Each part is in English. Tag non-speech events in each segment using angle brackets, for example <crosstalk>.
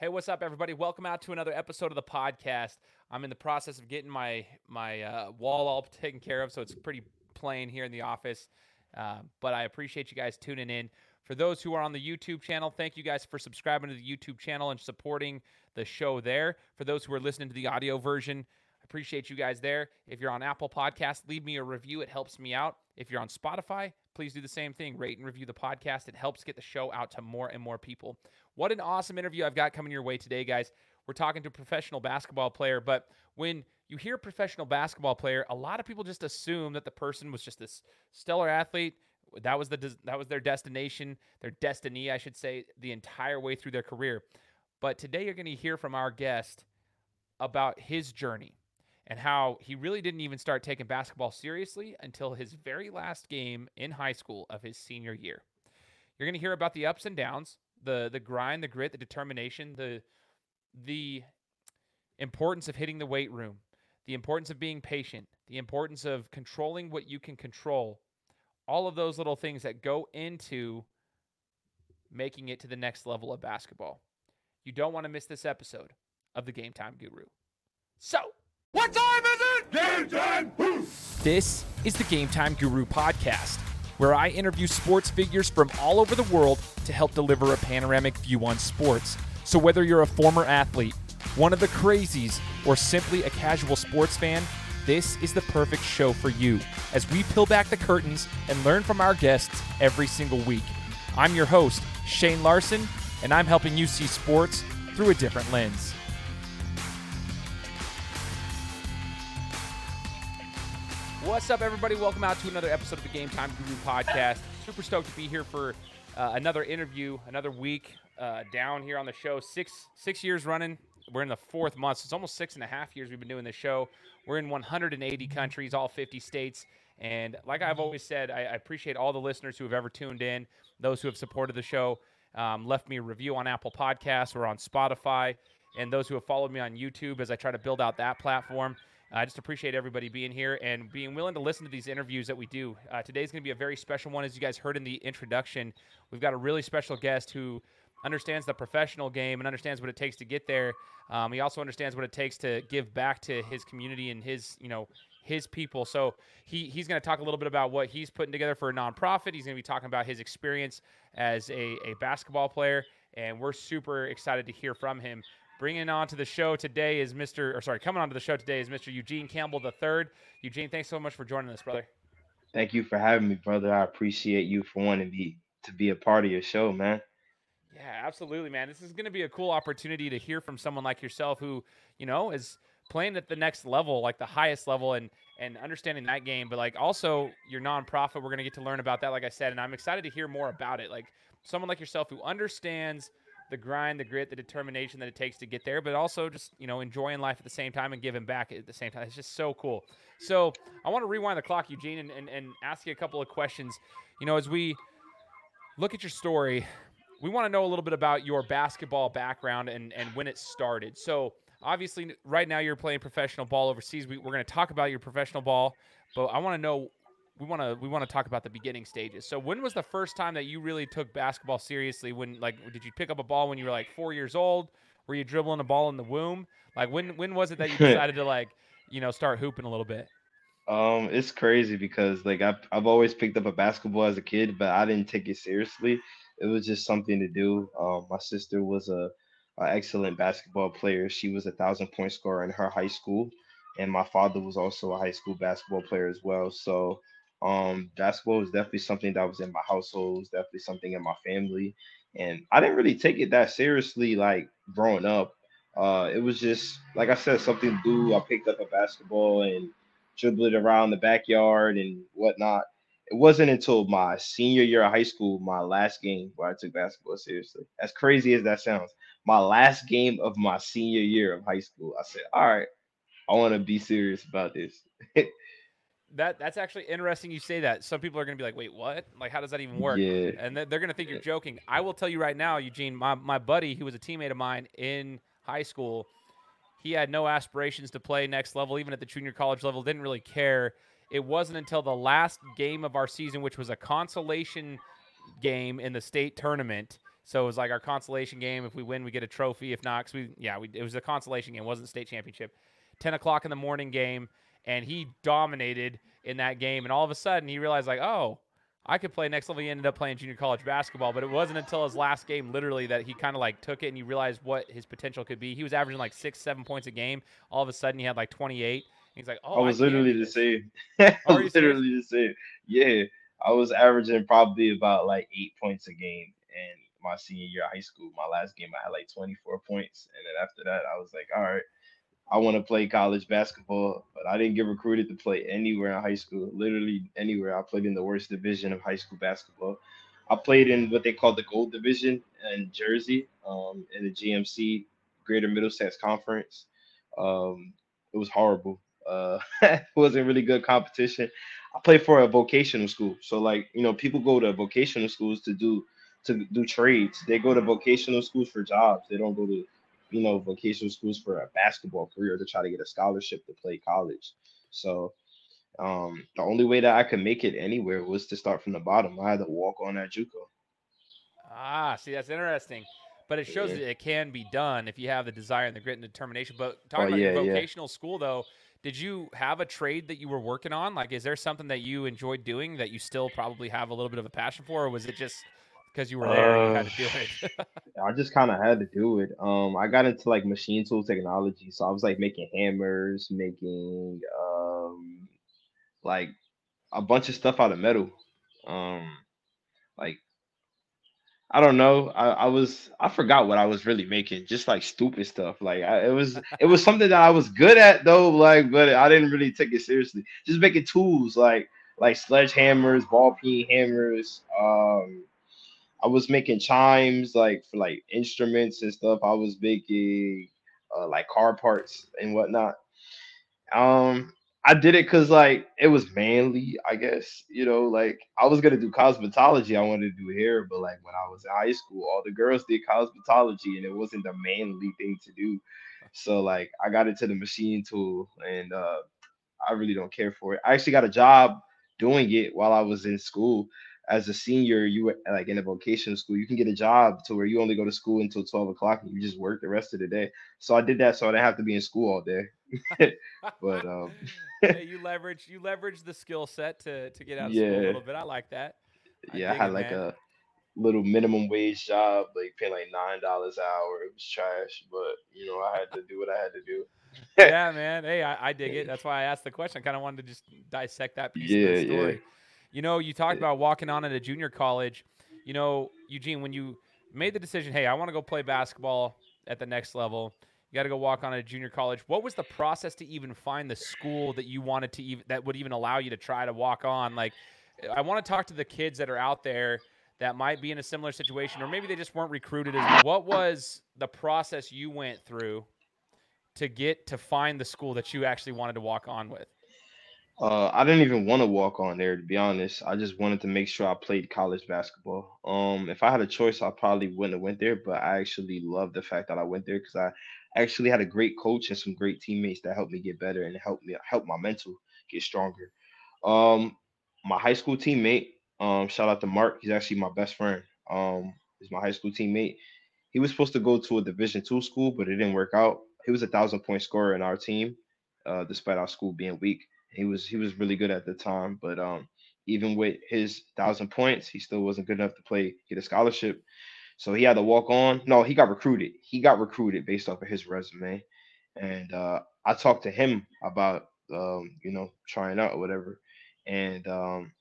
Hey, what's up, everybody? Welcome out to another episode of the podcast. I'm in the process of getting my my uh, wall all <laughs> taken care of, so it's pretty plain here in the office. Uh, but I appreciate you guys tuning in. For those who are on the YouTube channel, thank you guys for subscribing to the YouTube channel and supporting the show there. For those who are listening to the audio version, appreciate you guys there. If you're on Apple Podcast, leave me a review. It helps me out. If you're on Spotify, please do the same thing. Rate and review the podcast. It helps get the show out to more and more people. What an awesome interview I've got coming your way today, guys. We're talking to a professional basketball player, but when you hear professional basketball player, a lot of people just assume that the person was just this stellar athlete. That was the that was their destination, their destiny, I should say, the entire way through their career. But today you're going to hear from our guest about his journey and how he really didn't even start taking basketball seriously until his very last game in high school of his senior year. You're going to hear about the ups and downs, the the grind, the grit, the determination, the the importance of hitting the weight room, the importance of being patient, the importance of controlling what you can control. All of those little things that go into making it to the next level of basketball. You don't want to miss this episode of the Game Time Guru. So, what time is it? Game time! This is the Game Time Guru podcast where I interview sports figures from all over the world to help deliver a panoramic view on sports. So, whether you're a former athlete, one of the crazies, or simply a casual sports fan, this is the perfect show for you as we peel back the curtains and learn from our guests every single week. I'm your host, Shane Larson, and I'm helping you see sports through a different lens. What's up, everybody? Welcome out to another episode of the Game Time Guru podcast. Super stoked to be here for uh, another interview, another week uh, down here on the show. Six six years running. We're in the fourth month. So it's almost six and a half years we've been doing this show. We're in 180 countries, all 50 states. And like I've always said, I, I appreciate all the listeners who have ever tuned in, those who have supported the show, um, left me a review on Apple Podcasts or on Spotify, and those who have followed me on YouTube as I try to build out that platform. I just appreciate everybody being here and being willing to listen to these interviews that we do. Uh, today's going to be a very special one. As you guys heard in the introduction, we've got a really special guest who understands the professional game and understands what it takes to get there. Um, he also understands what it takes to give back to his community and his, you know, his people. So he, he's going to talk a little bit about what he's putting together for a nonprofit. He's going to be talking about his experience as a, a basketball player, and we're super excited to hear from him. Bringing on to the show today is Mr. or sorry, coming on to the show today is Mr. Eugene Campbell III. Eugene, thanks so much for joining us, brother. Thank you for having me, brother. I appreciate you for wanting to be to be a part of your show, man. Yeah, absolutely, man. This is going to be a cool opportunity to hear from someone like yourself who, you know, is playing at the next level, like the highest level and and understanding that game, but like also your nonprofit, we're going to get to learn about that like I said, and I'm excited to hear more about it. Like someone like yourself who understands the grind, the grit, the determination that it takes to get there, but also just you know enjoying life at the same time and giving back at the same time. It's just so cool. So I want to rewind the clock, Eugene, and, and, and ask you a couple of questions. You know, as we look at your story, we want to know a little bit about your basketball background and and when it started. So obviously, right now you're playing professional ball overseas. We, we're going to talk about your professional ball, but I want to know we want to we want to talk about the beginning stages. So when was the first time that you really took basketball seriously? When like did you pick up a ball when you were like four years old? Were you dribbling a ball in the womb? Like when when was it that you <laughs> decided to like you know start hooping a little bit? Um, it's crazy because like I've I've always picked up a basketball as a kid, but I didn't take it seriously. It was just something to do. Um, my sister was a, a excellent basketball player. She was a thousand point scorer in her high school, and my father was also a high school basketball player as well. So um, basketball was definitely something that was in my household, was definitely something in my family. And I didn't really take it that seriously, like growing up. Uh, it was just, like I said, something to do. I picked up a basketball and dribbled it around the backyard and whatnot. It wasn't until my senior year of high school, my last game, where I took basketball seriously. As crazy as that sounds, my last game of my senior year of high school, I said, all right, I want to be serious about this. <laughs> that that's actually interesting you say that. Some people are going to be like, "Wait, what? Like how does that even work?" Yeah. And they're going to think you're joking. I will tell you right now, Eugene, my my buddy who was a teammate of mine in high school, he had no aspirations to play next level even at the junior college level, didn't really care. It wasn't until the last game of our season which was a consolation game in the state tournament So it was like our consolation game. If we win, we get a trophy. If not, because we yeah, we, it was a consolation game. It wasn't state championship. Ten o'clock in the morning game, and he dominated in that game. And all of a sudden, he realized like, oh, I could play next level. He ended up playing junior college basketball, but it wasn't until his last game, literally, that he kind of like took it and he realized what his potential could be. He was averaging like six, seven points a game. All of a sudden, he had like 28. He's like, oh, I was I literally the same. <laughs> I was literally the same. Yeah, I was averaging probably about like eight points a game. And my senior year of high school, my last game, I had like 24 points. And then after that, I was like, all right, I want to play college basketball, but I didn't get recruited to play anywhere in high school. Literally anywhere. I played in the worst division of high school basketball. I played in what they call the Gold Division in Jersey, um, in the GMC Greater Middlesex Conference. Um, it was horrible. Uh, <laughs> it wasn't really good competition. I played for a vocational school, so like you know, people go to vocational schools to do to do trades. They go to vocational schools for jobs. They don't go to you know vocational schools for a basketball career to try to get a scholarship to play college. So um, the only way that I could make it anywhere was to start from the bottom. I had to walk on that JUCO. Ah, see, that's interesting. But it shows Yeah. that it can be done if you have the desire and the grit and determination. But talking Oh, about your yeah, yeah. vocational school, though, did you have a trade that you were working on? Like, is there something that you enjoyed doing that you still probably have a little bit of a passion for, or was it just because you were there and you had to do it? <laughs> I just kind of had to do it. Um, I got into like machine tool technology, so I was like making hammers, making um, like a bunch of stuff out of metal. Um, like I don't know. I, I was I forgot what I was really making, just like stupid stuff. Like I, it was it was <laughs> something that I was good at though. Like, but I didn't really take it seriously. Just making tools like like sledgehammers, ball peen hammers. Um, I was making chimes like for like instruments and stuff. I was making uh, like car parts and whatnot. Um, I did it because like it was manly, I guess. You know, like I was gonna do cosmetology. I wanted to do hair, but like when I was in high school, all the girls did cosmetology, and it wasn't the manly thing to do. So like I got into the machine tool, and uh, I really don't care for it. I actually got a job doing it while I was in school. As a senior, you were like in a vocational school, you can get a job to where you only go to school until 12 o'clock and you just work the rest of the day. So I did that so I didn't have to be in school all day. <laughs> but um <laughs> Yeah, you <laughs> leverage you leverage the skill set to to get out of school a Yeah. little bit. I like that. I yeah, I had it, like man. a little minimum wage job, like paying like nine dollars an hour. It was trash, but you know, I had to do what I had to do. yeah, man. Hey, I, I dig it. That's why I asked the question. I kind of wanted to just dissect that piece of Yeah, the yeah. You know, you talked about walking on at a junior college. You know, Eugene, when you made the decision, hey, I want to go play basketball at the next level. You got to go walk on at a junior college. What was the process to even find the school that you wanted to even that would even allow you to try to walk on? Like, I want to talk to the kids that are out there that might be in a similar situation, or maybe they just weren't recruited as well. What was the process you went through to get to find the school that you actually wanted to walk on with? Uh, I didn't even want to walk on there to be honest. I just wanted to make sure I played college basketball. Um, if I had a choice, I probably wouldn't have went there, but I actually love the fact that I went there because I actually had a great coach and some great teammates that helped me get better and helped me help my mental get stronger. Um, my high school teammate, um, shout out to Mark. He's actually my best friend. Um, he's my high school teammate. He was supposed to go to a Division two school, but it didn't work out. He was a thousand point scorer in our team, uh, despite our school being weak. He was he was really good at the time, but um, even with his thousand points, he still wasn't good enough to play get a scholarship. So he had to walk on. No, he got recruited. He got recruited based off of his resume, and uh, I talked to him about um, you know trying out or whatever, and um,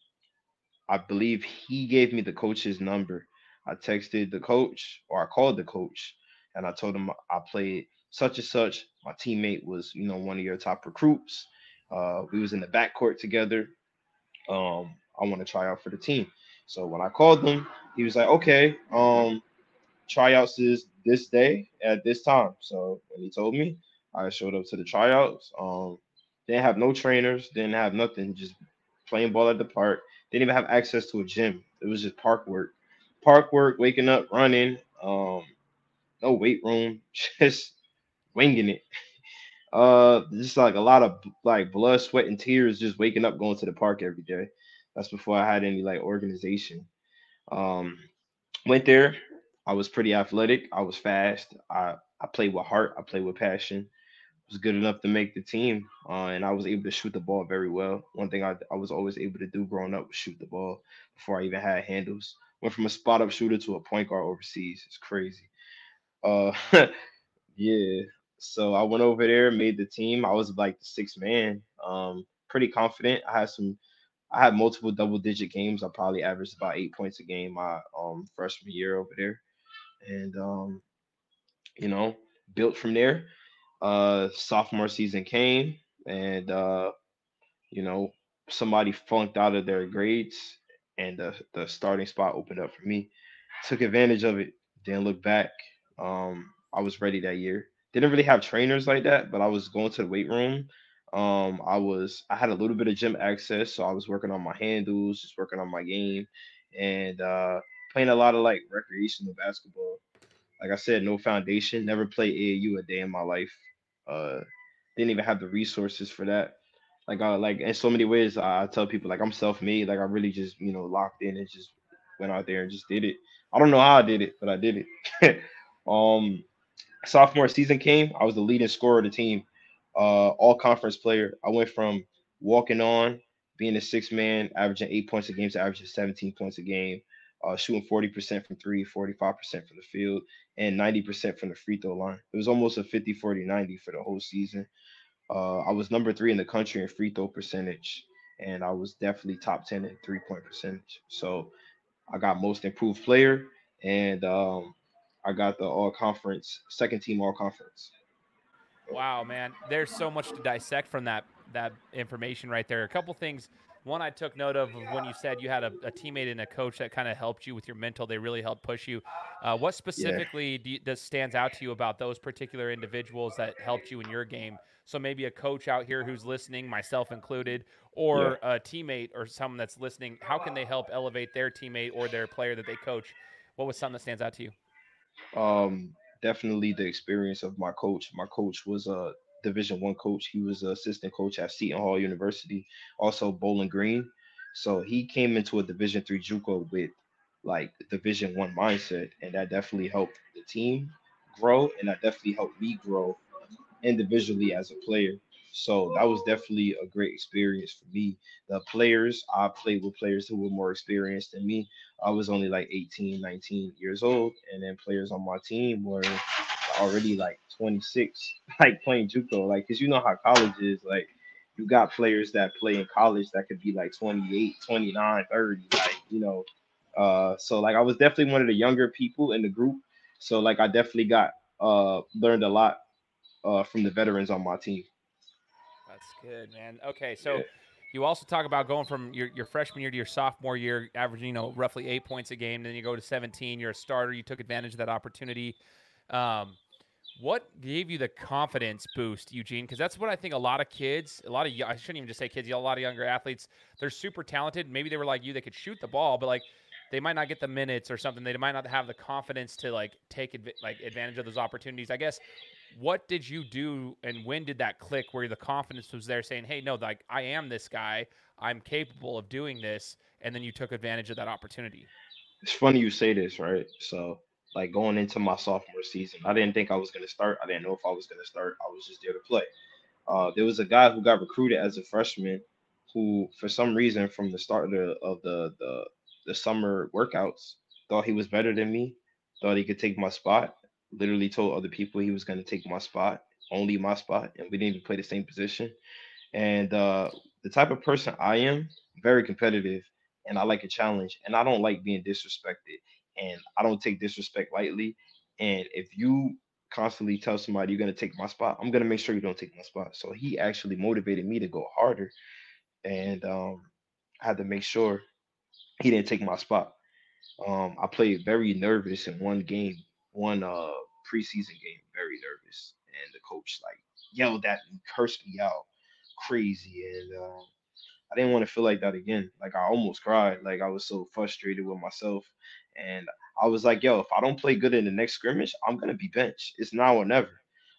I believe he gave me the coach's number. I texted the coach or I called the coach, and I told him I played such and such. My teammate was you know one of your top recruits. Uh, we was in the backcourt together. Um, I want to try out for the team. So when I called him, he was like, "Okay, um, tryouts is this day at this time." So when he told me, I showed up to the tryouts. Um, didn't have no trainers, didn't have nothing, just playing ball at the park. Didn't even have access to a gym. It was just park work, park work, waking up, running. Um, no weight room, <laughs> just winging it. Uh, just like a lot of like blood, sweat, and tears, just waking up, going to the park every day. That's before I had any like organization. Um, went there. I was pretty athletic. I was fast. I I played with heart. I played with passion. Was good enough to make the team, uh, and I was able to shoot the ball very well. One thing I, I was always able to do growing up was shoot the ball before I even had handles. Went from a spot up shooter to a point guard overseas. It's crazy. Uh, <laughs> yeah. So I went over there, made the team. I was like the sixth man. Um, pretty confident. I had some I had multiple double digit games. I probably averaged about eight points a game my um freshman year over there. And um, you know, built from there. Uh sophomore season came and uh, you know, somebody funked out of their grades and the, the starting spot opened up for me. Took advantage of it, didn't look back. Um, I was ready that year. Didn't really have trainers like that, but I was going to the weight room um, I was I had a little bit of gym access, so I was working on my handles, just working on my game, and uh, playing a lot of like recreational basketball. Like I said, no foundation. Never played AAU a day in my life. Uh, didn't even have the resources for that. Like I like in so many ways, I, I tell people like I'm self-made. Like I really just you know locked in and just went out there and just did it. I don't know how I did it, but I did it. <laughs> um, sophomore season came, I was the leading scorer of the team uh, all conference player. I went from walking on, being a six man, averaging eight points a game to averaging 17 points a game, uh, shooting 40% from three, 45% from the field, and 90% from the free throw line. It was almost a 50, 40, 90 for the whole season. Uh, I was number three in the country in free throw percentage, and I was definitely top 10 in three point percentage. So I got most improved player, and um, I got the all conference, second team all conference. Wow, man, there's so much to dissect from that that information right there. A couple things. One I took note of when you said you had a, a teammate and a coach that kind of helped you with your mental. They really helped push you. Uh, what specifically yeah. do you, does stands out to you about those particular individuals that helped you in your game? So maybe a coach out here who's listening, myself included, or yeah. a teammate or someone that's listening. How can they help elevate their teammate or their player that they coach? What was something that stands out to you? Um, definitely the experience of my coach. My coach was a Division One coach. He was an assistant coach at Seton Hall University, also Bowling Green. So he came into a Division Three JUCO with like Division One mindset, and that definitely helped the team grow, and that definitely helped me grow individually as a player. So that was definitely a great experience for me. The players, I played with players who were more experienced than me. I was only like 18, 19 years old. And then players on my team were already like 26, <laughs> like playing Juco. Like, cause you know how college is. Like, you got players that play in college that could be like 28, 29, 30. Like, you know, uh, so like I was definitely one of the younger people in the group. So like I definitely got uh learned a lot uh from the veterans on my team. That's good, man. Okay, so yeah. you also talk about going from your, your freshman year to your sophomore year, averaging you know roughly eight points a game. Then you go to 17. You're a starter. You took advantage of that opportunity. Um, what gave you the confidence boost, Eugene? Because that's what I think a lot of kids, a lot of I shouldn't even just say kids, a lot of younger athletes, they're super talented. Maybe they were like you, they could shoot the ball, but like they might not get the minutes or something. They might not have the confidence to like take like advantage of those opportunities. I guess what did you do and when did that click where the confidence was there saying hey no like i am this guy. I'm capable of doing this and then you took advantage of that opportunity? It's funny you say this right? So like going into my sophomore season i didn't think i was going to start. I didn't know if i was going to start. I was just there to play. Uh, there was a guy who got recruited as a freshman who for some reason from the start of the of the the, the summer workouts thought he was better than me thought he could take my spot literally told other people he was going to take my spot, only my spot, and we didn't even play the same position. And uh, the type of person I am, very competitive, and I like a challenge, and I don't like being disrespected, and I don't take disrespect lightly. And if you constantly tell somebody you're going to take my spot, I'm going to make sure you don't take my spot. So he actually motivated me to go harder, and um, I had to make sure he didn't take my spot. Um, I played very nervous in one game one uh preseason game very nervous, and the coach like yelled at me, cursed me out, crazy, and um, I didn't want to feel like that again. Like I almost cried. Like I was so frustrated with myself, and I was like, "Yo, if I don't play good in the next scrimmage, I'm gonna be benched. It's now or never."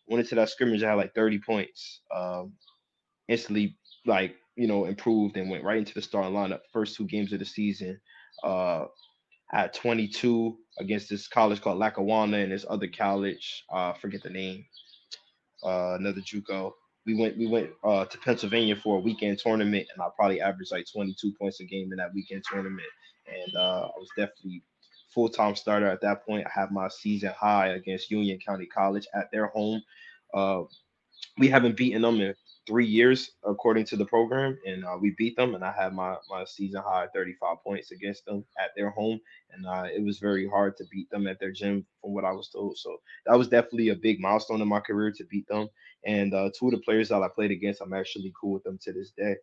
Went into that scrimmage, I had like 30 points. Um, instantly, like you know, improved and went right into the starting lineup. First two games of the season, uh, at 22 against this college called Lackawanna and this other college. Uh, forget the name. Uh, another JUCO. We went we went uh, to Pennsylvania for a weekend tournament, and I probably averaged like 22 points a game in that weekend tournament. And uh, I was definitely full time starter at that point. I have my season high against Union County College at their home. Uh, we haven't beaten them in three years according to the program, and uh, we beat them. And I had my my season high 35 points against them at their home, and uh, it was very hard to beat them at their gym, from what I was told. So that was definitely a big milestone in my career to beat them. And uh, two of the players that I played against, I'm actually cool with them to this day.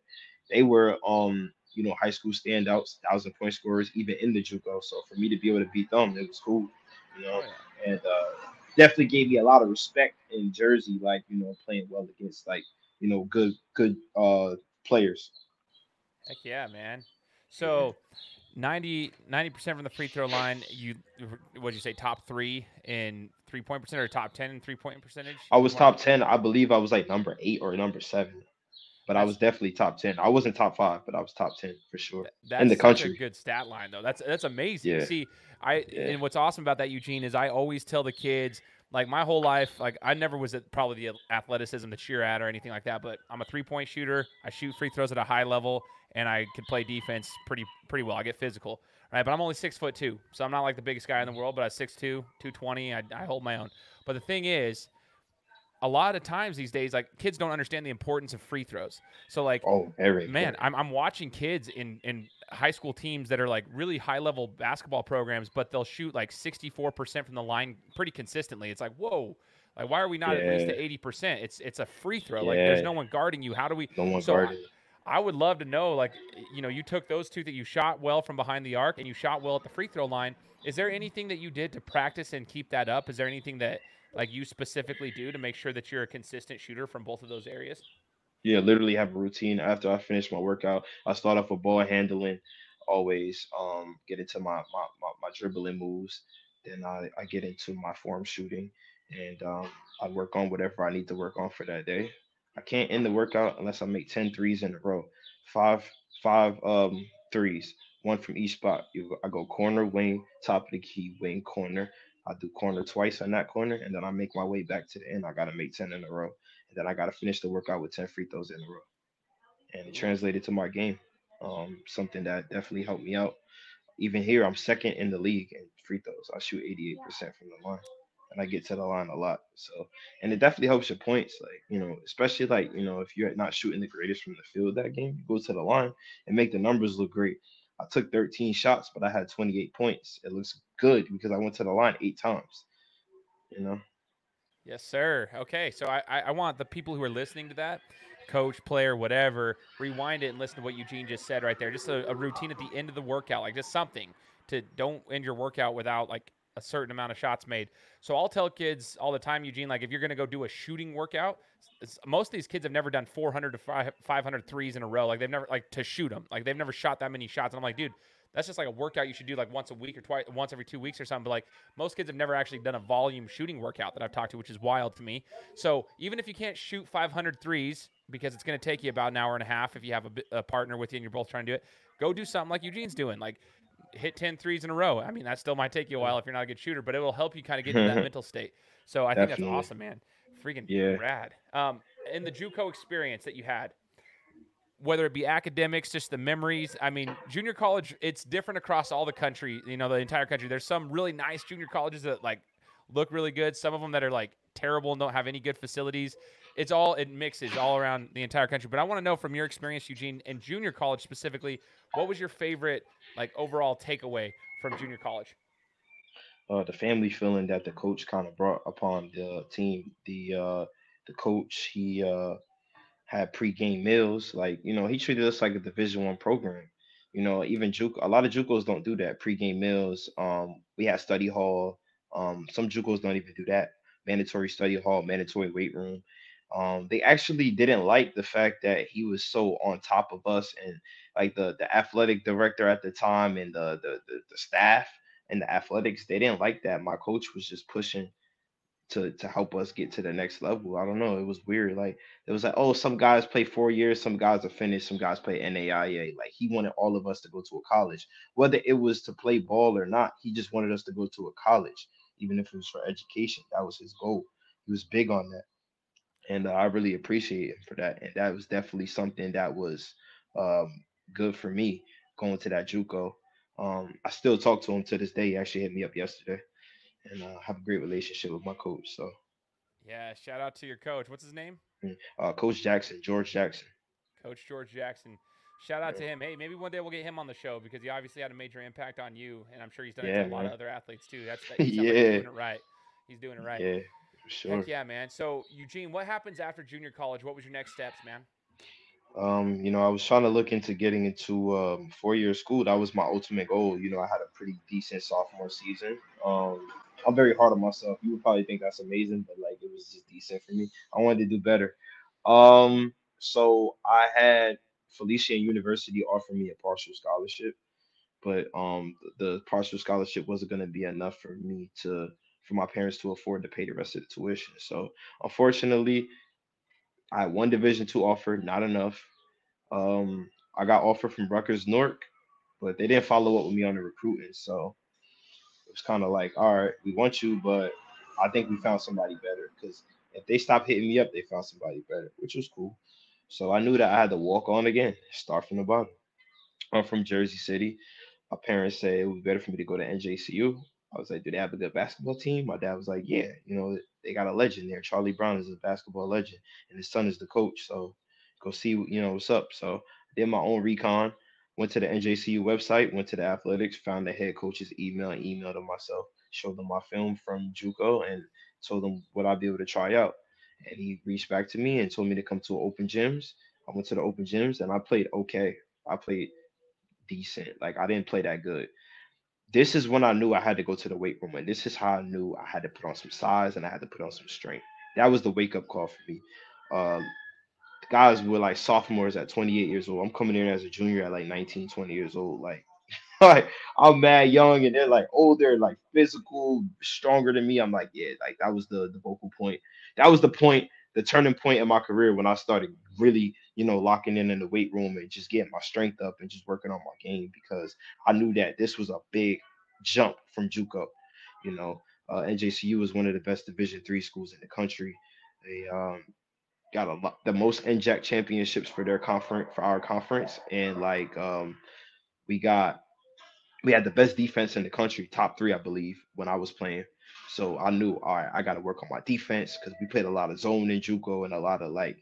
They were um you know high school standouts, thousand point scorers, even in the JUCO. So for me to be able to beat them, it was cool, you know, oh, and uh, definitely gave me a lot of respect in Jersey, like you know playing well against like you know good good uh players. Heck yeah, man. So 90 percent from the free throw line. You what did you say? Top three in three point percent or top ten in three point percentage? I was top ten. I believe I was like number eight or number seven. But that's, I was definitely top ten. I wasn't top five, but I was top ten for sure that's in the country. good stat line though. That's that's amazing. Yeah. See, I yeah. and what's awesome about that Eugene is I always tell the kids like my whole life, like I never was at probably the athleticism to cheer at or anything like that. But I'm a three point shooter. I shoot free throws at a high level, and I can play defense pretty pretty well. I get physical, right? But I'm only six foot two, so I'm not like the biggest guy in the world. But I'm 6'2", 220. I, I hold my own. But the thing is, a lot of times these days, like kids don't understand the importance of free throws. So like, oh, every man, I'm, I'm watching kids in in high school teams that are like really high level basketball programs, but they'll shoot like 64% from the line pretty consistently. It's like, whoa, like why are we not yeah. at least at 80%? It's it's a free throw. Yeah. Like there's no one guarding you. How do we? No one so guarding. I, I would love to know, like, you know, you took those two that you shot well from behind the arc and you shot well at the free throw line. Is there anything that you did to practice and keep that up? Is there anything that like you specifically do to make sure that you're a consistent shooter from both of those areas? Yeah, literally have a routine after I finish my workout. I start off with ball handling, always um get into my my, my, my dribbling moves. Then I, I get into my form shooting and um, I work on whatever I need to work on for that day. I can't end the workout unless I make 10 threes in a row. Five five um threes, one from each spot. You I go corner, wing, top of the key, wing, corner, I do corner twice on that corner, and then I make my way back to the end. I got to make 10 in a row. And then I got to finish the workout with 10 free throws in a row. And it translated to my game. Um, something that definitely helped me out. Even here, I'm second in the league in free throws. I shoot 88% from the line. And I get to the line a lot. So, and it definitely helps your points. Like, you know, especially like, you know, if you're not shooting the greatest from the field that game, you go to the line and make the numbers look great. I took 13 shots, but I had 28 points. It looks good because I went to the line eight times. You know. Yes, sir. Okay, so I I want the people who are listening to that, coach, player, whatever, rewind it and listen to what Eugene just said right there. Just a, a routine at the end of the workout, like just something to don't end your workout without like a certain amount of shots made. So I'll tell kids all the time, Eugene, like if you're going to go do a shooting workout, most of these kids have never done 400 to 500 threes in a row. Like they've never like to shoot them. Like they've never shot that many shots. And I'm like, dude, that's just like a workout you should do like once a week or twice, once every two weeks or something. But like most kids have never actually done a volume shooting workout that I've talked to, which is wild to me. So even if you can't shoot 500 threes because it's going to take you about an hour and a half if you have a, a partner with you and you're both trying to do it, go do something like Eugene's doing. Like hit 10 threes in a row. I mean, that still might take you a while if you're not a good shooter, but it will help you kind of get into that mental state. So I Definitely. think that's awesome, man. Freaking yeah. rad. Um, in the JUCO experience that you had, whether it be academics, just the memories. I mean, junior college, it's different across all the country, you know, the entire country. There's some really nice junior colleges that like look really good, some of them that are like terrible and don't have any good facilities. It's all it mixes all around the entire country. But I want to know from your experience, Eugene, and junior college specifically, what was your favorite like overall takeaway from junior college? Uh, the family feeling that the coach kind of brought upon the team. The uh, the coach he uh, had pregame meals. Like you know, he treated us like a Division One program. You know, even JUCO, a lot of JUCOs don't do that pregame meals. Um, we had study hall. Um, some JUCOs don't even do that. Mandatory study hall, mandatory weight room. Um, they actually didn't like the fact that he was so on top of us and like the the athletic director at the time and the the the, the staff and the athletics they didn't like that my coach was just pushing to to help us get to the next level. I don't know. It was weird. Like it was like, oh, some guys play four years, some guys are finished, some guys play NAIA. Like he wanted all of us to go to a college, whether it was to play ball or not. He just wanted us to go to a college, even if it was for education. That was his goal. He was big on that, and uh, I really appreciate him for that. And that was definitely something that was um, good for me going to that JUCO. Um, I still talk to him to this day. He actually hit me up yesterday and uh, have a great relationship with my coach. So, yeah, shout out to your coach. What's his name? Mm, uh, coach Jackson, George Jackson. Coach George Jackson. Shout out yeah. to him. Hey, maybe one day we'll get him on the show because he obviously had a major impact on you, and I'm sure he's done yeah, it to a lot of other athletes too. That's <laughs> that, yeah, like doing it right. He's doing it right. Yeah, sure. Heck yeah, man. So Eugene, what happens after junior college? What was your next steps, man? Um, you know, I was trying to look into getting into um, four-year school. That was my ultimate goal. You know, I had a pretty decent sophomore season. Um, I'm very hard on myself. You would probably think that's amazing, but like it was just decent for me. I wanted to do better. Um, so I had Felician University offer me a partial scholarship, but um, the partial scholarship wasn't going to be enough for me to for my parents to afford to pay the rest of the tuition. So unfortunately, I had one Division two offer, not enough. Um, I got offer from Rutgers Newark, but they didn't follow up with me on the recruiting. So it was kind of like, all right, we want you, but I think we found somebody better. Because if they stopped hitting me up, they found somebody better, which was cool. So I knew that I had to walk on again, start from the bottom. I'm from Jersey City. My parents said it would be better for me to go to NJCU. I was like, do they have a good basketball team? My dad was like, yeah, you know, they got a legend there. Charlie Brown is a basketball legend, and his son is the coach. So go see, you know, what's up. So I did my own recon went to the NJCU website, went to the athletics, found the head coach's email, and emailed him myself, showed them my film from JUCO, and told them what I'd be able to try out. And he reached back to me and told me to come to open gyms. I went to the open gyms and I played okay. I played decent. Like I didn't play that good. This is when I knew I had to go to the weight room, and this is how I knew I had to put on some size and I had to put on some strength. That was the wake up call for me. Um, guys were like sophomores at 28 years old. I'm coming in as a junior at like 19, 20 years old. Like, <laughs> like I'm mad young and they're like older, like physical, stronger than me. I'm like, yeah, like that was the the vocal point. That was the point, the turning point in my career when I started really, you know, locking in in the weight room and just getting my strength up and just working on my game because I knew that this was a big jump from JUCO. You know, uh, NJCU was one of the best Division three schools in the country. They um, got a lot the most NJAC championships for their conference for our conference, and like um, we got we had the best defense in the country, top three, I believe, when I was playing. So I knew, all right, I got to work on my defense because we played a lot of zone in JUCO and a lot of like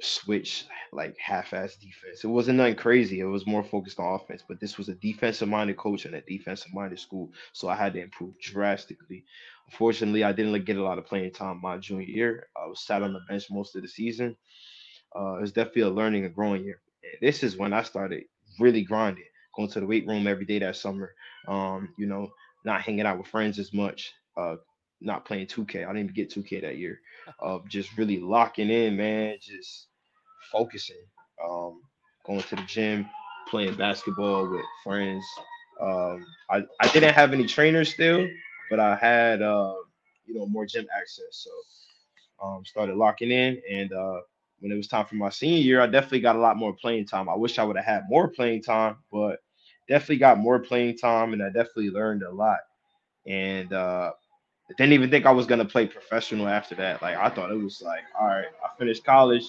switch, like half-ass defense. It wasn't nothing crazy. It was more focused on offense. But this was a defensive-minded coach and a defensive-minded school, so I had to improve drastically. Unfortunately, I didn't get a lot of playing time my junior year. I was sat on the bench most of the season. Uh, it was definitely a learning and growing year. This is when I started really grinding, going to the weight room every day that summer. Um, you know, not hanging out with friends as much. Uh, not playing 2K. I didn't even get 2K that year. Of just really locking in, man. Just focusing. Um, going to the gym, playing basketball with friends. Um, I, I didn't have any trainers still, but I had uh, you know more gym access. So um, started locking in, and uh, when it was time for my senior year, I definitely got a lot more playing time. I wish I would have had more playing time, but definitely got more playing time, and I definitely learned a lot. And uh, didn't even think I was gonna play professional after that. Like I thought it was like, all right, I finished college.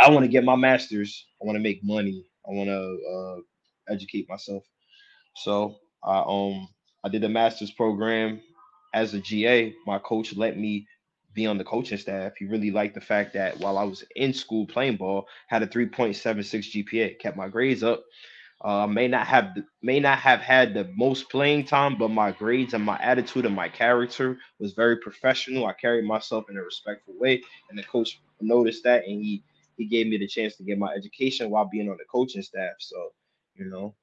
I want to get my master's. I want to make money. I want to uh, educate myself. So I um I did a master's program as a GA. My coach let me be on the coaching staff. He really liked the fact that while I was in school playing ball, had a 3.76 GPA, kept my grades up. Uh, may not have may not have had the most playing time, but my grades and my attitude and my character was very professional. I carried myself in a respectful way, and the coach noticed that, and he he gave me the chance to get my education while being on the coaching staff. So, you know,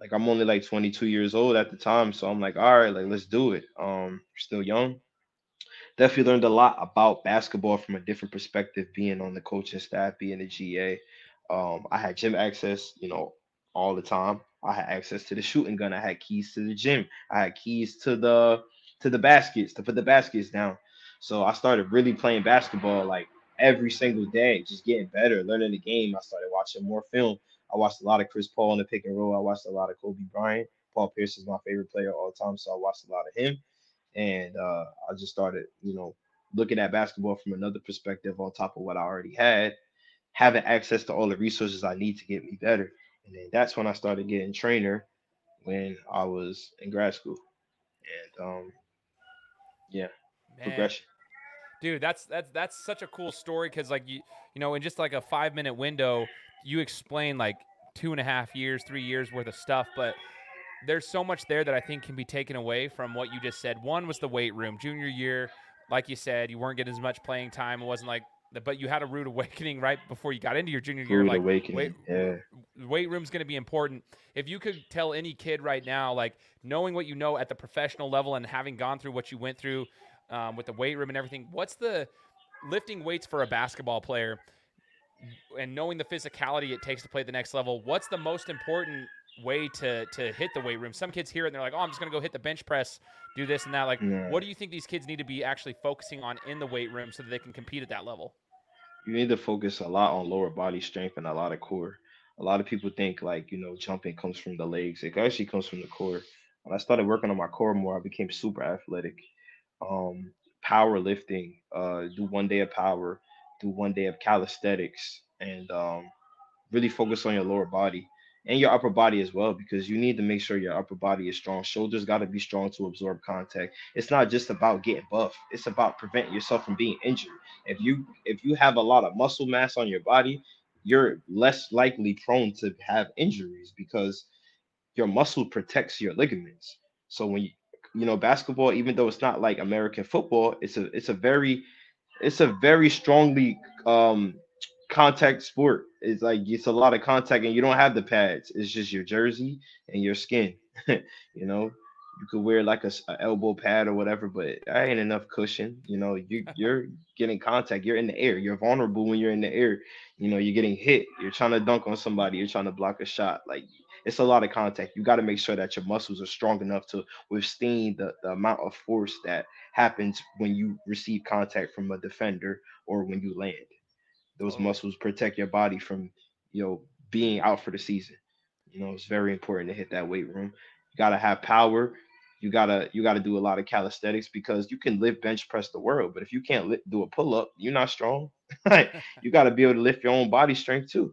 like I'm only like 22 years old at the time, so I'm like, all right, like let's do it. Um, still young. Definitely learned a lot about basketball from a different perspective, being on the coaching staff, being a GA. Um, I had gym access, you know, all the time. I had access to the shooting gun. I had keys to the gym. I had keys to the to the baskets to put the baskets down. So I started really playing basketball like every single day, just getting better, learning the game. I started watching more film. I watched a lot of Chris Paul in the pick and roll. I watched a lot of Kobe Bryant. Paul Pierce is my favorite player all the time, so I watched a lot of him. And uh, I just started, you know, looking at basketball from another perspective on top of what I already had, having access to all the resources I need to get me better. And then that's when I started getting trainer when I was in grad school. And um, yeah, Man. progression. Dude, that's that's that's such a cool story because like you you know in just like a five minute window, you explain like two and a half years, three years worth of stuff, but there's so much there that I think can be taken away from what you just said. One was the weight room, junior year, like you said, you weren't getting as much playing time. It wasn't like, but you had a rude awakening right before you got into your junior year. Rude like, awakening. Weight, yeah. weight room's going to be important. If you could tell any kid right now, like knowing what you know at the professional level and having gone through what you went through um, with the weight room and everything, what's the lifting weights for a basketball player? and knowing the physicality it takes to play the next level, what's the most important way to to hit the weight room. Some kids hear it and they're like, "Oh, I'm just going to go hit the bench press, do this and that." Like, yeah. what do you think these kids need to be actually focusing on in the weight room so that they can compete at that level? You need to focus a lot on lower body strength and a lot of core. A lot of people think like, you know, jumping comes from the legs. It actually comes from the core. When I started working on my core more, I became super athletic. Um, power lifting, uh, do one day of power, do one day of calisthenics, and um, really focus on your lower body and your upper body as well because you need to make sure your upper body is strong. Shoulders got to be strong to absorb contact. It's not just about getting buff. It's about preventing yourself from being injured. If you if you have a lot of muscle mass on your body, you're less likely prone to have injuries because your muscle protects your ligaments. So when you you know basketball even though it's not like American football, it's a it's a very it's a very strongly um contact sport. It's like it's a lot of contact, and you don't have the pads. It's just your jersey and your skin. <laughs> you know, you could wear like a, a, elbow pad or whatever, but I ain't enough cushion. You know, you <laughs> you're getting contact. You're in the air. You're vulnerable when you're in the air. You know, you're getting hit. You're trying to dunk on somebody. You're trying to block a shot. Like it's a lot of contact. You got to make sure that your muscles are strong enough to withstand the, the amount of force that happens when you receive contact from a defender or when you land. Those muscles protect your body from, you know, being out for the season. You know, it's very important to hit that weight room. You gotta have power. You gotta you gotta do a lot of calisthenics because you can lift bench press the world, but if you can't lift, do a pull up, you're not strong. <laughs> you gotta be able to lift your own body strength too.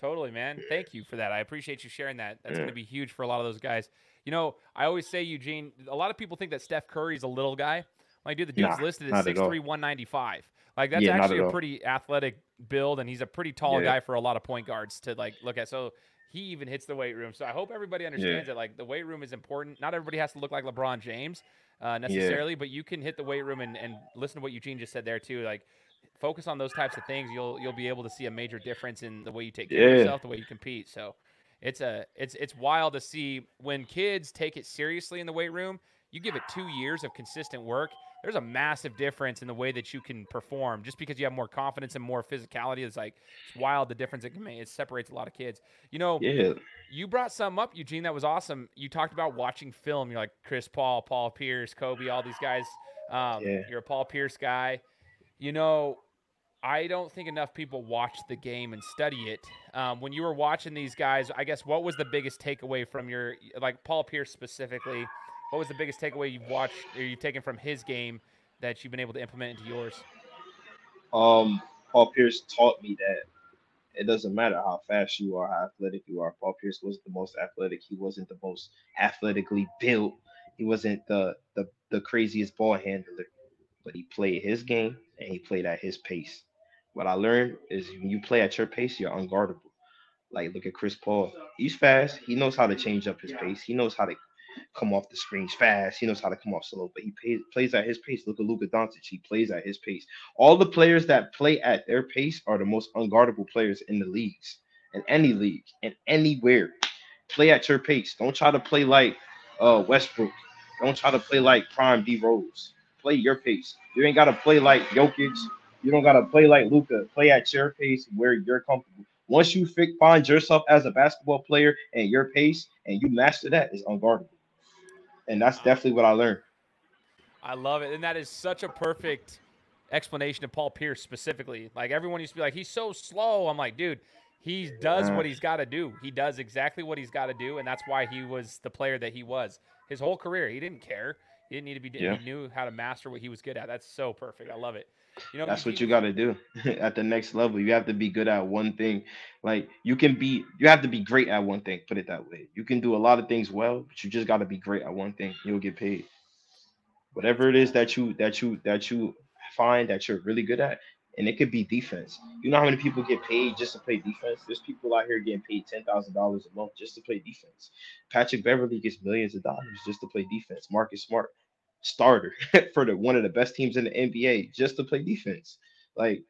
Totally, man. Thank you for that. I appreciate you sharing that. That's yeah. going to be huge for a lot of those guys. You know, I always say, Eugene, a lot of people think that Steph Curry's a little guy. Like, dude, the dude's nah, listed at 6'3, 195. Like that's yeah, actually a pretty athletic build, and he's a pretty tall yeah. guy for a lot of point guards to like look at. So he even hits the weight room. So I hope everybody understands yeah. that like the weight room is important. Not everybody has to look like LeBron James uh, necessarily, but you can hit the weight room and, and listen to what Eugene just said there too. Like focus on those types of things. You'll you'll be able to see a major difference in the way you take care of yourself, the way you compete. So it's a it's it's wild to see when kids take it seriously in the weight room. You give it two years of consistent work there's a massive difference in the way that you can perform just because you have more confidence and more physicality. It's like it's wild the difference it can make. It separates a lot of kids. You know, yeah. You brought some up, Eugene. That was awesome. You talked about watching film. You're like Chris Paul, Paul Pierce, Kobe, all these guys. Um, yeah. You're a Paul Pierce guy. You know, I don't think enough people watch the game and study it. Um, when you were watching these guys, I guess what was the biggest takeaway from your like Paul Pierce specifically? What was the biggest takeaway you've watched or you've taken from his game that you've been able to implement into yours? Um, Paul Pierce taught me that it doesn't matter how fast you are, how athletic you are. Paul Pierce wasn't the most athletic. He wasn't the most athletically built. He wasn't the the, the craziest ball handler, but he played his game and he played at his pace. What I learned is when you play at your pace, you're unguardable. Like look at Chris Paul. He's fast. He knows how to change up his pace. He knows how to come off the screens fast. He knows how to come off slow, but he plays, plays at his pace. Look at Luka Doncic. He plays at his pace. All the players that play at their pace are the most unguardable players in the leagues, in any league, and anywhere. Play at your pace. Don't try to play like uh, Westbrook. Don't try to play like Prime D Rose. Play your pace. You ain't gotta play like Jokic. You don't gotta play like Luka. Play at your pace where you're comfortable. Once you find yourself as a basketball player and your pace and you master that, is unguardable and that's definitely what I learned. I love it, and that is such a perfect explanation of Paul Pierce specifically. Like everyone used to be like, he's so slow. I'm like, dude, he does what he's got to do. He does exactly what he's got to do, and that's why he was the player that he was his whole career. He didn't care. He didn't need to be. Yeah. He knew how to master what he was good at. That's so perfect. I love it. You know, that's what you got to do <laughs> at the next level. You have to be good at one thing. Like you can be, you have to be great at one thing. Put it that way. You can do a lot of things well, but you just got to be great at one thing. You'll get paid. Whatever it is that you that you that you find that you're really good at, and it could be defense. You know how many people get paid just to play defense? There's people out here getting paid ten thousand dollars a month just to play defense. Patrick Beverley gets millions of dollars just to play defense. Marcus Smart starter <laughs> for the one of the best teams in the NBA just to play defense. Like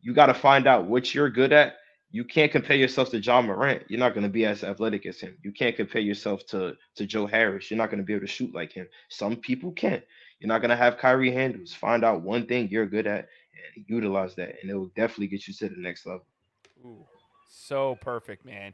you got to find out what you're good at. You can't compare yourself to Ja Morant. You're not going to be as athletic as him. You can't compare yourself to to Joe Harris. You're not going to be able to shoot like him. Some people can't. You're not going to have Kyrie handles. Find out one thing you're good at utilize that, and it will definitely get you to the next level. Ooh, so perfect, man.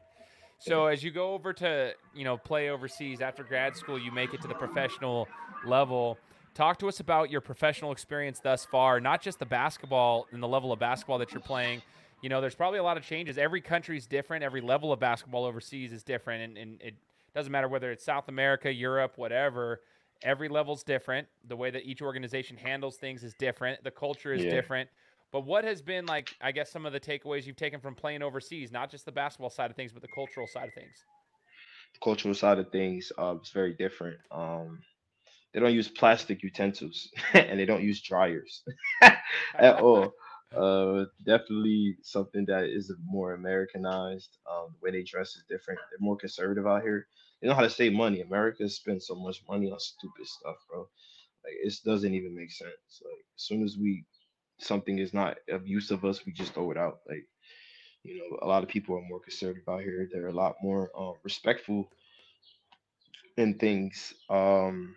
So as you go over to you know play overseas after grad school, you make it to the professional level. Talk to us about your professional experience thus far, not just the basketball and the level of basketball that you're playing. You know, there's probably a lot of changes. Every country is different. Every level of basketball overseas is different, and, and it doesn't matter whether it's South America, Europe, whatever. Every level's different. The way that each organization handles things is different. The culture is yeah. different. But what has been like, I guess, some of the takeaways you've taken from playing overseas, not just the basketball side of things, but the cultural side of things? The cultural side of things uh, is very different. Um, they don't use plastic utensils <laughs> and they don't use dryers <laughs> at all. <laughs> Uh, definitely something that is more Americanized. Um, the way they dress is different. They're more conservative out here. They know how to save money. America spends so much money on stupid stuff, bro. Like it doesn't even make sense. Like as soon as we something is not of use of us, we just throw it out. Like, you know, a lot of people are more conservative out here. They're a lot more uh, respectful in things. Um,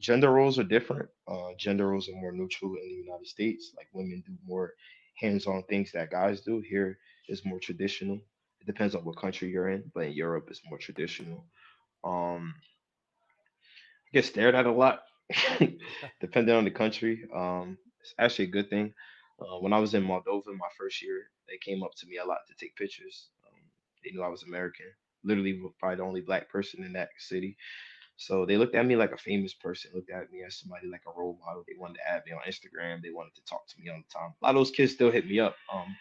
gender roles are different. Uh, gender roles are more neutral in the United States. Like women do more hands-on things that guys do. Here is more traditional. It depends on what country you're in, but in Europe it's more traditional. Um, I get stared at a lot, <laughs> depending on the country. Um, it's actually a good thing. Uh, when I was in Moldova my first year, they came up to me a lot to take pictures. Um, they knew I was American. Literally, probably the only black person in that city. So they looked at me like a famous person, looked at me as somebody like a role model. They wanted to add me on Instagram. They wanted to talk to me all the time. A lot of those kids still hit me up. Um,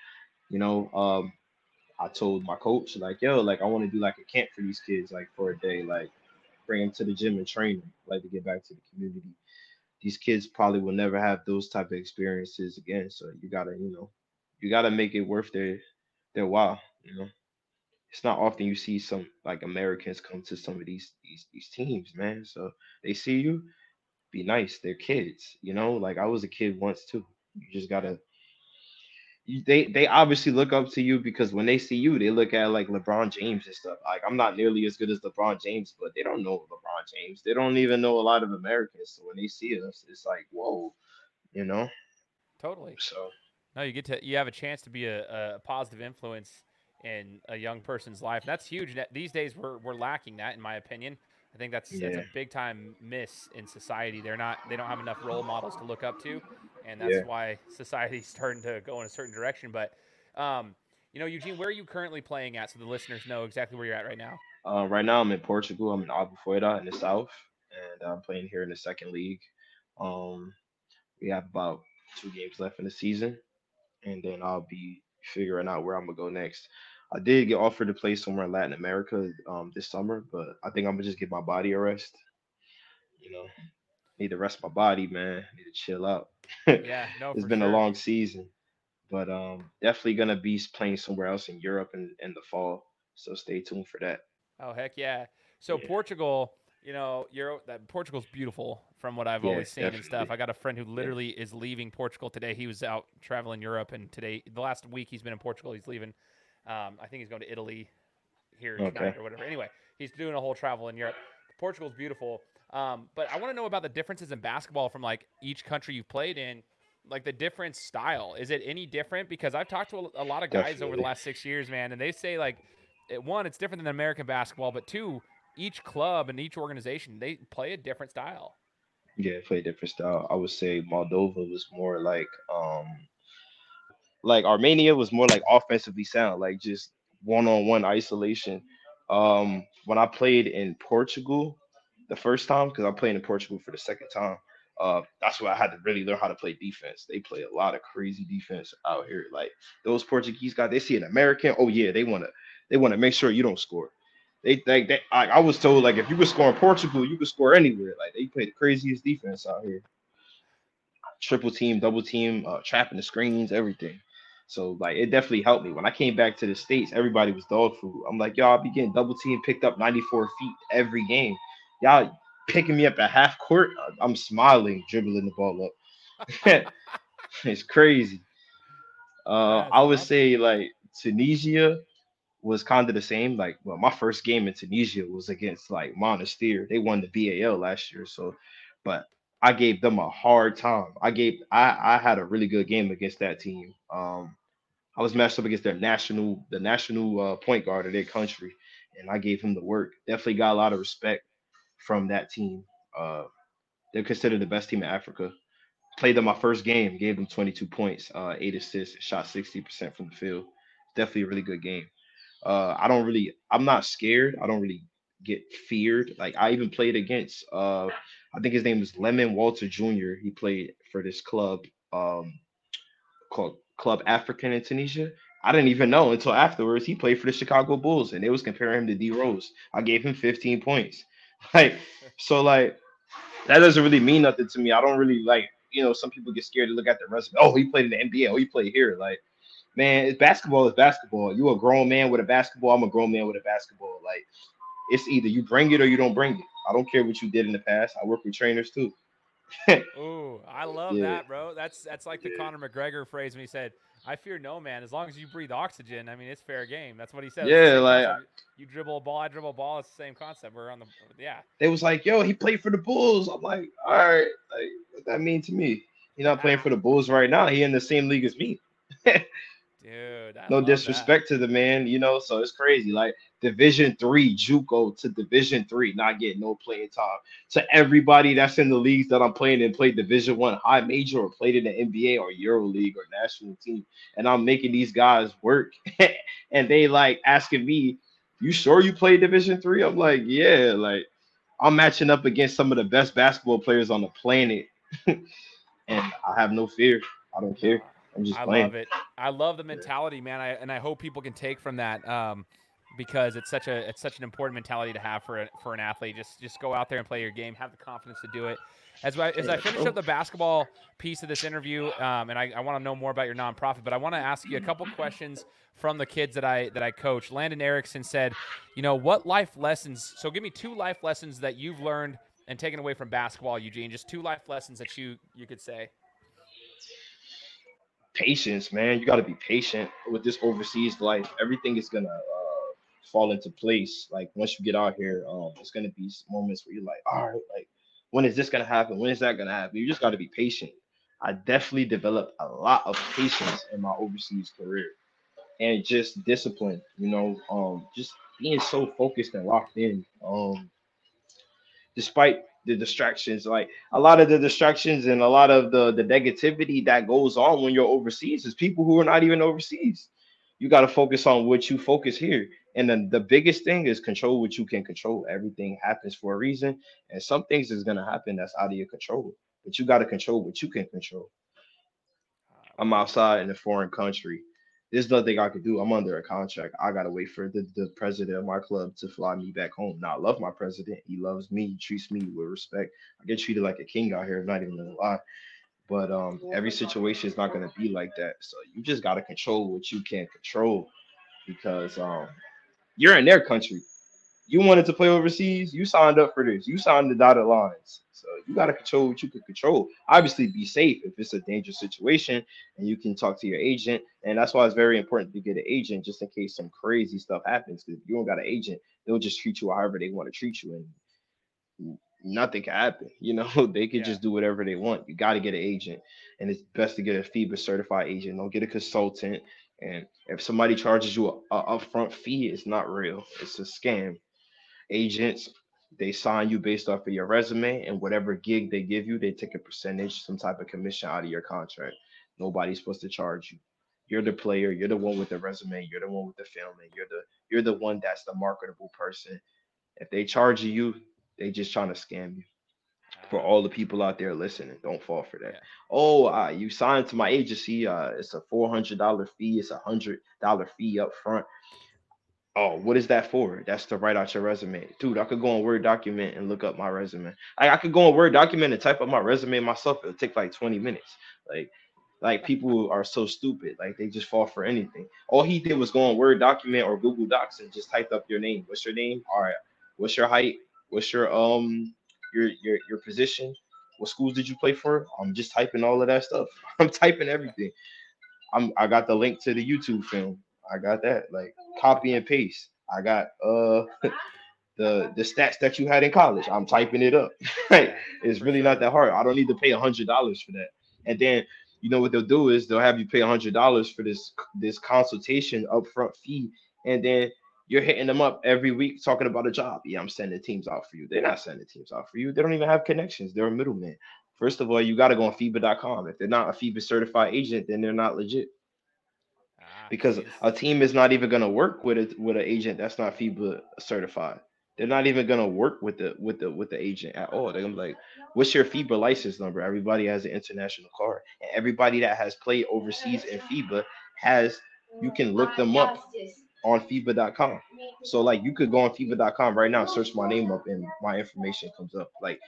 you know, um, I told my coach like, yo, like I want to do like a camp for these kids, like for a day, like bring them to the gym and train them, like to get back to the community these kids probably will never have those type of experiences again. So you gotta, you know, you gotta make it worth their their while. You know, it's not often you see some like Americans come to some of these these these teams, man. So they see you, be nice. They're kids, you know. Like I was a kid once too. You just gotta they they obviously look up to you because when they see you, they look at like LeBron James and stuff. Like I'm not nearly as good as LeBron James, but they don't know LeBron James. They don't even know a lot of Americans. So when they see us, it's like whoa, you know. Totally. So no, you get to you have a chance to be a, a positive influence in a young person's life. That's huge. These days, we're we're lacking that, in my opinion. I think that's yeah. that's a big time miss in society. They're not they don't have enough role models to look up to, and that's yeah. why society's <laughs> starting to go in a certain direction. But um, you know, Eugene, where are you currently playing at, so the listeners know exactly where you're at right now? Uh, right now, I'm in Portugal. I'm in Albufeira in the south, and I'm playing here in the second league. Um, we have about two games left in the season, and then I'll be figuring out where I'm gonna go next. I did get offered to play somewhere in Latin America um, this summer, but I think I'm gonna just give my body a rest. You know, need to rest my body, man. Need to chill out. <laughs> Yeah, no, it's been sure. a long season, but um, definitely gonna be playing somewhere else in Europe in, in the fall. So stay tuned for that. Oh heck yeah! So yeah. Portugal, you know, you're that Portugal's beautiful from what I've yeah, always seen definitely. and stuff. I got a friend who literally yeah. is leaving Portugal today. He was out traveling Europe, and today, the last week he's been in Portugal. He's leaving um, I think he's going to Italy here okay. tonight or whatever. Anyway, he's doing a whole travel in Europe. Portugal's beautiful. Um, but I want to know about the differences in basketball from like each country you've played in, like the different style. Is it any different? Because I've talked to a, a lot of guys Definitely. over the last six years, man, and they say like, it, one, it's different than American basketball, but two, each club and each organization they play a different style. Yeah, play a different style. I would say Moldova was more like um like Armenia was more like offensively sound, like just one on one isolation. Um, when I played in Portugal the first time, because I played in Portugal for the second time, uh, that's where I had to really learn how to play defense. They play a lot of crazy defense out here. Like those Portuguese guys, they see an American, oh yeah, they wanna they wanna make sure you don't score. They think they, I, I was told like if you could score in Portugal, you could score anywhere. Like they play the craziest defense out here. Triple team, double team, uh, trapping the screens, everything. So like it definitely helped me. When I came back to the States, everybody was dog food. I'm like, y'all be getting double team picked up 94 feet every game. Y'all picking me up at half court. uh, I'm smiling, dribbling the ball up. <laughs> it's crazy. Uh, I would say like Tunisia was kind of the same. Like, well, my first game in Tunisia was against like Monastir. They won the BAL last year, so but I gave them a hard time. I gave I I had a really good game against that team. Um, I was matched up against their national the national uh, point guard of their country, and I gave him the work. Definitely got a lot of respect from that team. Uh, they're considered the best team in Africa. Played them my first game, gave them 22 points, uh, eight assists, shot 60% from the field. Definitely a really good game. Uh, I don't really, I'm not scared. I don't really get feared. Like I even played against, uh, I think his name was Lemon Walter Jr. He played for this club um, called Club Africain in Tunisia. I didn't even know until afterwards he played for the Chicago Bulls, and they was comparing him to D Rose. I gave him 15 points. <laughs> Like so, like that doesn't really mean nothing to me. I don't really like, you know, some people get scared to look at the resume. Oh, he played in the NBA. Oh, he played here. Like, man, it's basketball is basketball. You a grown man with a basketball. I'm a grown man with a basketball. Like, it's either you bring it or you don't bring it. I don't care what you did in the past. I work with trainers too. <laughs> Ooh, I love Yeah. that, bro. That's that's like the Yeah. Conor McGregor phrase when he said, "I fear no man as long as you breathe oxygen." I mean, it's fair game. That's what he said. Yeah, like-. You dribble a ball, I dribble a ball. It's the same concept. We're on the yeah. They was like, yo, he played for the Bulls. I'm like, all right, like, what that mean to me? He's not playing for the Bulls right now. He in the same league as me. <laughs> Dude, I no love that. disrespect to the man, you know. So it's crazy. Like Division Three JUCO to Division Three, not getting no playing time. To everybody that's in the leagues that I'm playing and played Division One high major or played in the NBA or Euro League or national team, and I'm making these guys work, <laughs> and they like asking me, "You sure you play Division Three? I'm like, "Yeah." Like I'm matching up against some of the best basketball players on the planet, <laughs> and I have no fear. I don't care. I'm just I playing. love it. I love the mentality, man. I, and I hope people can take from that um, because it's such a it's such an important mentality to have for a, for an athlete. Just just go out there and play your game. Have the confidence to do it. As I, as I finish up the basketball piece of this interview, um, and I, I want to know more about your nonprofit, but I want to ask you a couple questions from the kids that I that I coach. Landon Erickson said, you know, what life lessons? So give me two life lessons that you've learned and taken away from basketball, Eugene. Just two life lessons that you you could say. patience, man. You got to be patient with this overseas life. Everything is gonna uh, fall into place. Like once you get out here, um, it's gonna be moments where you're like, all right, like when is this gonna happen? When is that gonna happen? You just got to be patient. I definitely developed a lot of patience in my overseas career, and just discipline. You know, um, just being so focused and locked in. Um, despite the distractions, like a lot of the distractions and a lot of the the negativity that goes on when you're overseas is people who are not even overseas. You got to focus on what you focus here. And then the biggest thing is control what you can control. Everything happens for a reason, and some things is gonna happen that's out of your control. But you got to control what you can control. I'm outside in a foreign country. There's nothing I could do. I'm under a contract. I gotta wait for the, the president of my club to fly me back home. Now I love my president. He loves me, he treats me with respect. I get treated like a king out here, not even gonna lie. But um every situation is not gonna be like that. So you just gotta control what you can control because um you're in their country. You wanted to play overseas, you signed up for this. You signed the dotted lines. So you got to control what you can control. Obviously, be safe if it's a dangerous situation and you can talk to your agent. And that's why it's very important to get an agent just in case some crazy stuff happens. Because if you don't got an agent, they'll just treat you however they want to treat you. And nothing can happen. You know, <laughs> they can Yeah. just do whatever they want. You got to get an agent. And it's best to get a FIBA certified agent. Don't get a consultant. And if somebody charges you a, upfront fee, it's not real. It's a scam. Agents, They sign you based off of your resume and whatever gig they give you, they take a percentage, some type of commission out of your contract. Nobody's supposed to charge you. You're the player. You're the one with the resume. You're the one with the filming. You're the you're the one that's the marketable person. If they charge you, they just trying to scam you. For all the people out there listening, don't fall for that. Yeah. Oh, uh, you signed to my agency. Uh, it's a four hundred dollar fee. It's a hundred dollar fee up front. Oh, what is that for? That's to write out your resume. Dude, I could go on Word document and look up my resume. I, I could go on Word document and type up my resume myself. It'll take like 20 minutes. Like, like people are so stupid. Like they just fall for anything. All he did was go on Word document or Google Docs and just typed up your name. What's your name? All right. What's your height? What's your um your your your position? What schools did you play for? I'm just typing all of that stuff. <laughs> I'm typing everything. I'm I got the link to the YouTube film. I got that. Like copy and paste. I got uh <laughs> the the stats that you had in college. I'm typing it up. <laughs> It's really not that hard. I don't need to pay a hundred dollars for that. And then you know what they'll do is they'll have you pay a hundred dollars for this this consultation upfront fee, and then you're hitting them up every week talking about a job. Yeah, I'm sending teams out for you. They're not sending teams out for you. They don't even have connections. They're a middleman. First of all, you got to go on FIBA.com. If they're not a FIBA certified agent, then they're not legit Ah, because geez. a team is not even going to work with a, with an agent that's not FIBA certified. They're not even going to work with the with the with the agent at all. They're gonna be like, "What's your FIBA license number?" Everybody has an international card, and everybody that has played overseas in FIBA has. You can look them up on FIBA.com. So like, you could go on FIBA.com right now, search my name up, and my information comes up. Like,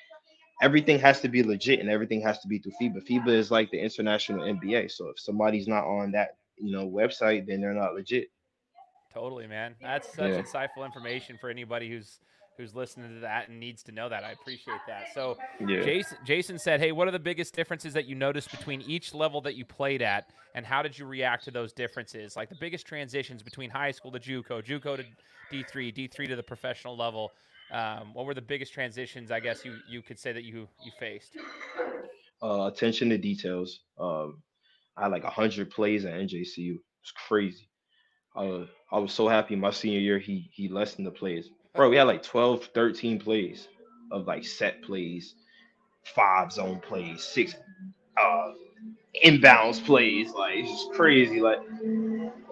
everything has to be legit, and everything has to be through FIBA. FIBA is like the international NBA. So if somebody's not on that you know website, then they're not legit. Totally, man. That's such Yeah. insightful information for anybody who's who's listening to that and needs to know that. I appreciate that. So, Yeah. Jason Jason said, "Hey, what are the biggest differences that you noticed between each level that you played at, and how did you react to those differences? Like the biggest transitions between high school to JUCO, JUCO to D three, D three to the professional level. Um, what were the biggest transitions? I guess you you could say that you you faced. uh, attention to details. Um, I had like a hundred plays at NJCU. It's crazy. Uh, I was so happy my senior year he he lessened the plays. Bro, we had like 12, 13 plays of like set plays, five zone plays, six uh inbounds plays. Like it's just crazy. Like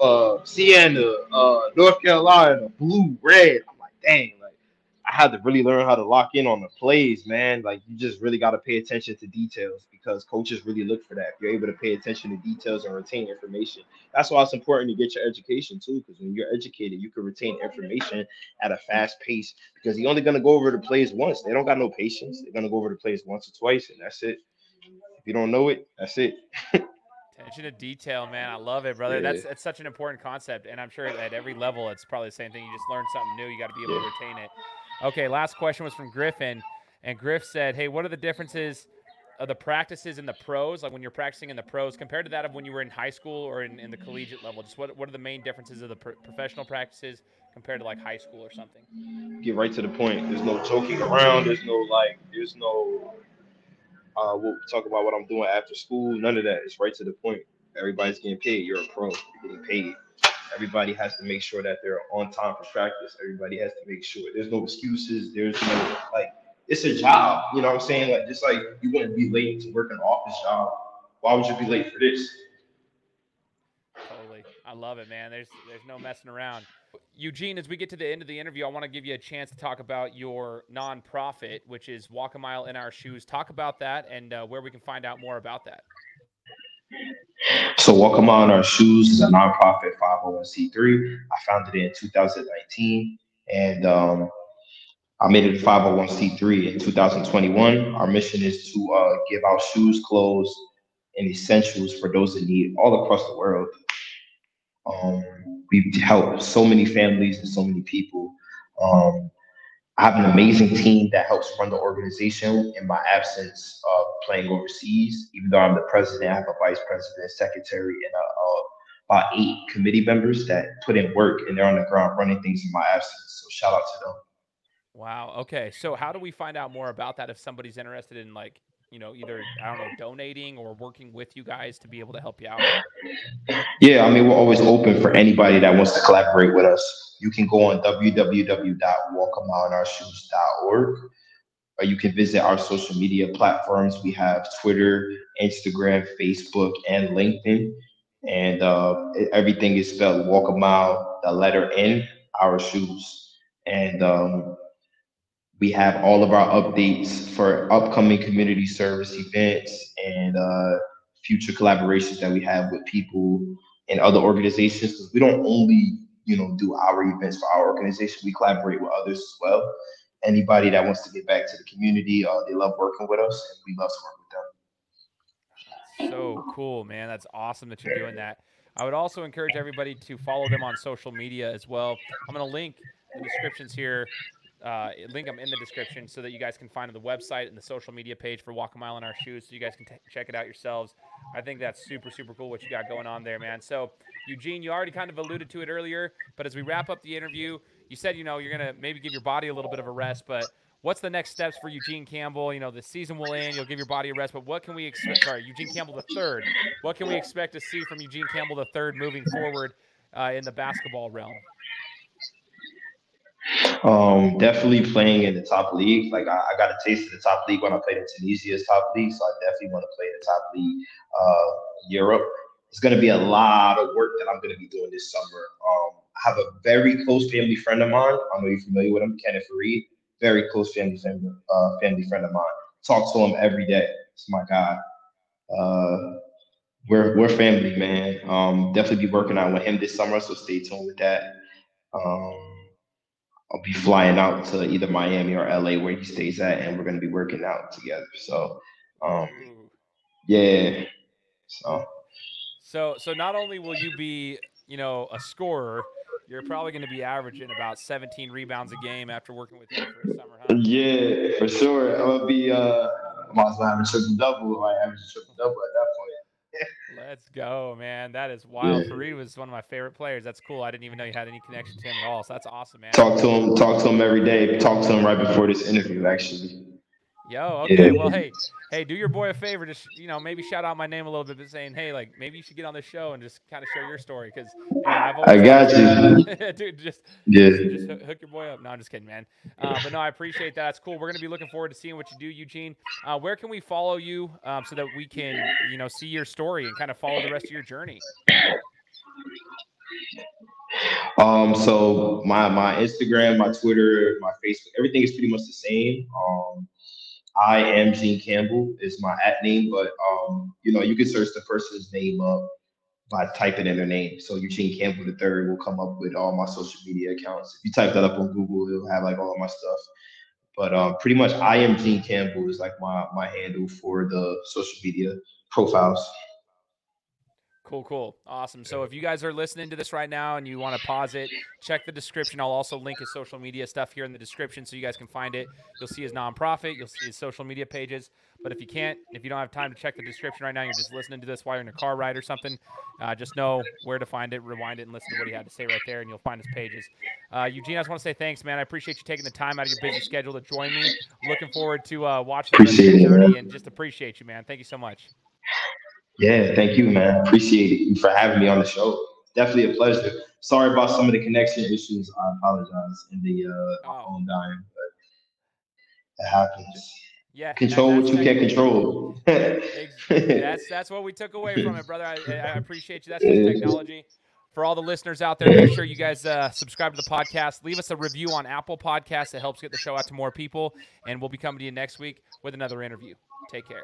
uh Sienna, uh North Carolina, blue, red. I'm like, dang, I had to really learn how to lock in on the plays, man. Like you just really got to pay attention to details because coaches really look for that. If you're able to pay attention to details and retain information, that's why it's important to get your education too. Because when you're educated, you can retain information at a fast pace. Because you're only gonna go over the plays once. They don't got no patience. They're gonna go over the plays once or twice, and that's it. If you don't know it, that's it. <laughs> Attention to detail, man. I love it, brother. Yeah. That's that's such an important concept, and I'm sure at every level it's probably the same thing. You just learn something new. You got to be able to retain it. Okay, last question was from Griffin, and Griff said, "Hey, what are the differences of the practices in the pros, like when you're practicing in the pros, compared to that of when you were in high school or in, in the collegiate level? Just what what are the main differences of the pro- professional practices compared to like high school or something?" Get right to the point. There's no joking around. There's no like. There's no. Uh, we'll talk about what I'm doing after school. None of that. It's right to the point. Everybody's getting paid. You're a pro. You're getting paid. Everybody has to make sure that they're on time for practice. Everybody has to make sure there's no excuses. There's no like it's a job. You know what I'm saying? Like just like you wouldn't be late to work an office job. Why would you be late for this? Totally. I love it, man. There's there's no messing around. Eugene, as we get to the end of the interview, I want to give you a chance to talk about your nonprofit, which is Walk a Mile in Our Shoes. Talk about that and uh, where we can find out more about that. So Walk in Our Shoes is a nonprofit 501c3. I founded it in 2019, and um, I made it a 501c3 in 2021. Our mission is to uh, give out shoes, clothes, and essentials for those in need all across the world. Um, we've helped so many families and so many people. Um, I have an amazing team that helps run the organization in my absence of playing overseas. Even though I'm the president, I have a vice president, secretary, and uh, uh, about eight committee members that put in work and they're on the ground running things in my absence. So shout out to them. Wow. Okay. So how do we find out more about that if somebody's interested in like you know, either I don't know, donating or working with you guys to be able to help you out? Yeah, I mean, we're always open for anybody that wants to collaborate with us. You can go on www.walkamilenourshoes.org or you can visit our social media platforms. We have Twitter, Instagram, Facebook, and LinkedIn. And uh, everything is spelled walk a mile, the letter N, our shoes. And um, we have all of our updates for upcoming community service events and uh, future collaborations that we have with people and other organizations. Because we don't only, you know, do our events for our organization, we collaborate with others as well anybody that wants to get back to the community. Uh, they love working with us, and we love to work with them. So cool, man! That's awesome that you're doing that. I would also encourage everybody to follow them on social media as well. I'm going to link the descriptions here. Uh, link them in the description so that you guys can find the website and the social media page for Walk a Mile in Our Shoes, so you guys can t- check it out yourselves. I think that's super super cool what you got going on there, man. So Eugene, you already kind of alluded to it earlier, but as we wrap up the interview, you said you know you're gonna maybe give your body a little bit of a rest, but what's the next steps for Eugene Campbell? You know, the season will end. You'll give your body a rest, but what can we expect? Sorry, Eugene Campbell the third. What can we expect to see from Eugene Campbell the third moving forward uh, in the basketball realm? Um, definitely playing in the top league. Like I, I, got a taste of the top league when I played in Tunisia's top league, so I definitely want to play in the top league, uh, Europe. It's going to be a lot of work that I'm going to be doing this summer. Um, I have a very close family friend of mine. I know you're familiar with him, Kenneth Faried. Very close family friend, uh, family friend of mine. Talk to him every day. It's my guy. Uh, we're we're family, man. Um, definitely be working out with him this summer, so stay tuned with that. Um, I'll be flying out to either Miami or LA where he stays at, and we're gonna be working out together. So, um, yeah. So. So so not only will you be you know a scorer, you're probably going to be averaging about 17 rebounds a game after working with him for a summer. Huh? Yeah, for sure. I'm gonna be uh, I'm also having triple double. I average triple double at that point. Let's go, man. That is wild. Yeah. Faried was one of my favorite players. That's cool. I didn't even know you had any connection to him at all. So that's awesome, man. Talk to him. Talk to him every day. Talk to him right before this interview, actually. Yo, okay. Well, hey, hey, do your boy a favor. Just you know, maybe shout out my name a little bit, but saying, hey, like maybe you should get on the show and just kind of share your story because I got you, <laughs> dude. Just yeah, just hook your boy up. No, I'm just kidding, man. Uh, but no, I appreciate that. It's cool. We're gonna be looking forward to seeing what you do, Eugene. Uh, where can we follow you um, so that we can you know see your story and kind of follow the rest of your journey? Um, so my my Instagram, my Twitter, my Facebook, everything is pretty much the same. Um, I am Gene Campbell is my at name, but um, you know, you can search the person's name up by typing in their name. So Eugene Campbell the third will come up with all my social media accounts. If you type that up on Google, it'll have like all of my stuff. But um, pretty much, I am Gene Campbell is like my my handle for the social media profiles. Cool, cool. Awesome. So if you guys are listening to this right now and you want to pause it, check the description. I'll also link his social media stuff here in the description so you guys can find it. You'll see his nonprofit, you'll see his social media pages. But if you can't, if you don't have time to check the description right now, you're just listening to this while you're in a car ride or something, uh, just know where to find it, rewind it, and listen to what he had to say right there, and you'll find his pages. Uh, Eugene, I just want to say thanks, man. I appreciate you taking the time out of your busy schedule to join me. Looking forward to uh, watching the rest journey and just appreciate you, man. Thank you so much. Yeah, thank you, man. Appreciate you for having me on the show. Definitely a pleasure. Sorry about some of the connection issues. I apologize in the uh, oh. phone dying, but it happens. Yeah, control what you can't control. that's that's what we took away from it, brother. I, I appreciate you. That's good <laughs> technology. For all the listeners out there, make sure you guys uh, subscribe to the podcast. Leave us a review on Apple Podcasts. It helps get the show out to more people. And we'll be coming to you next week with another interview. Take care.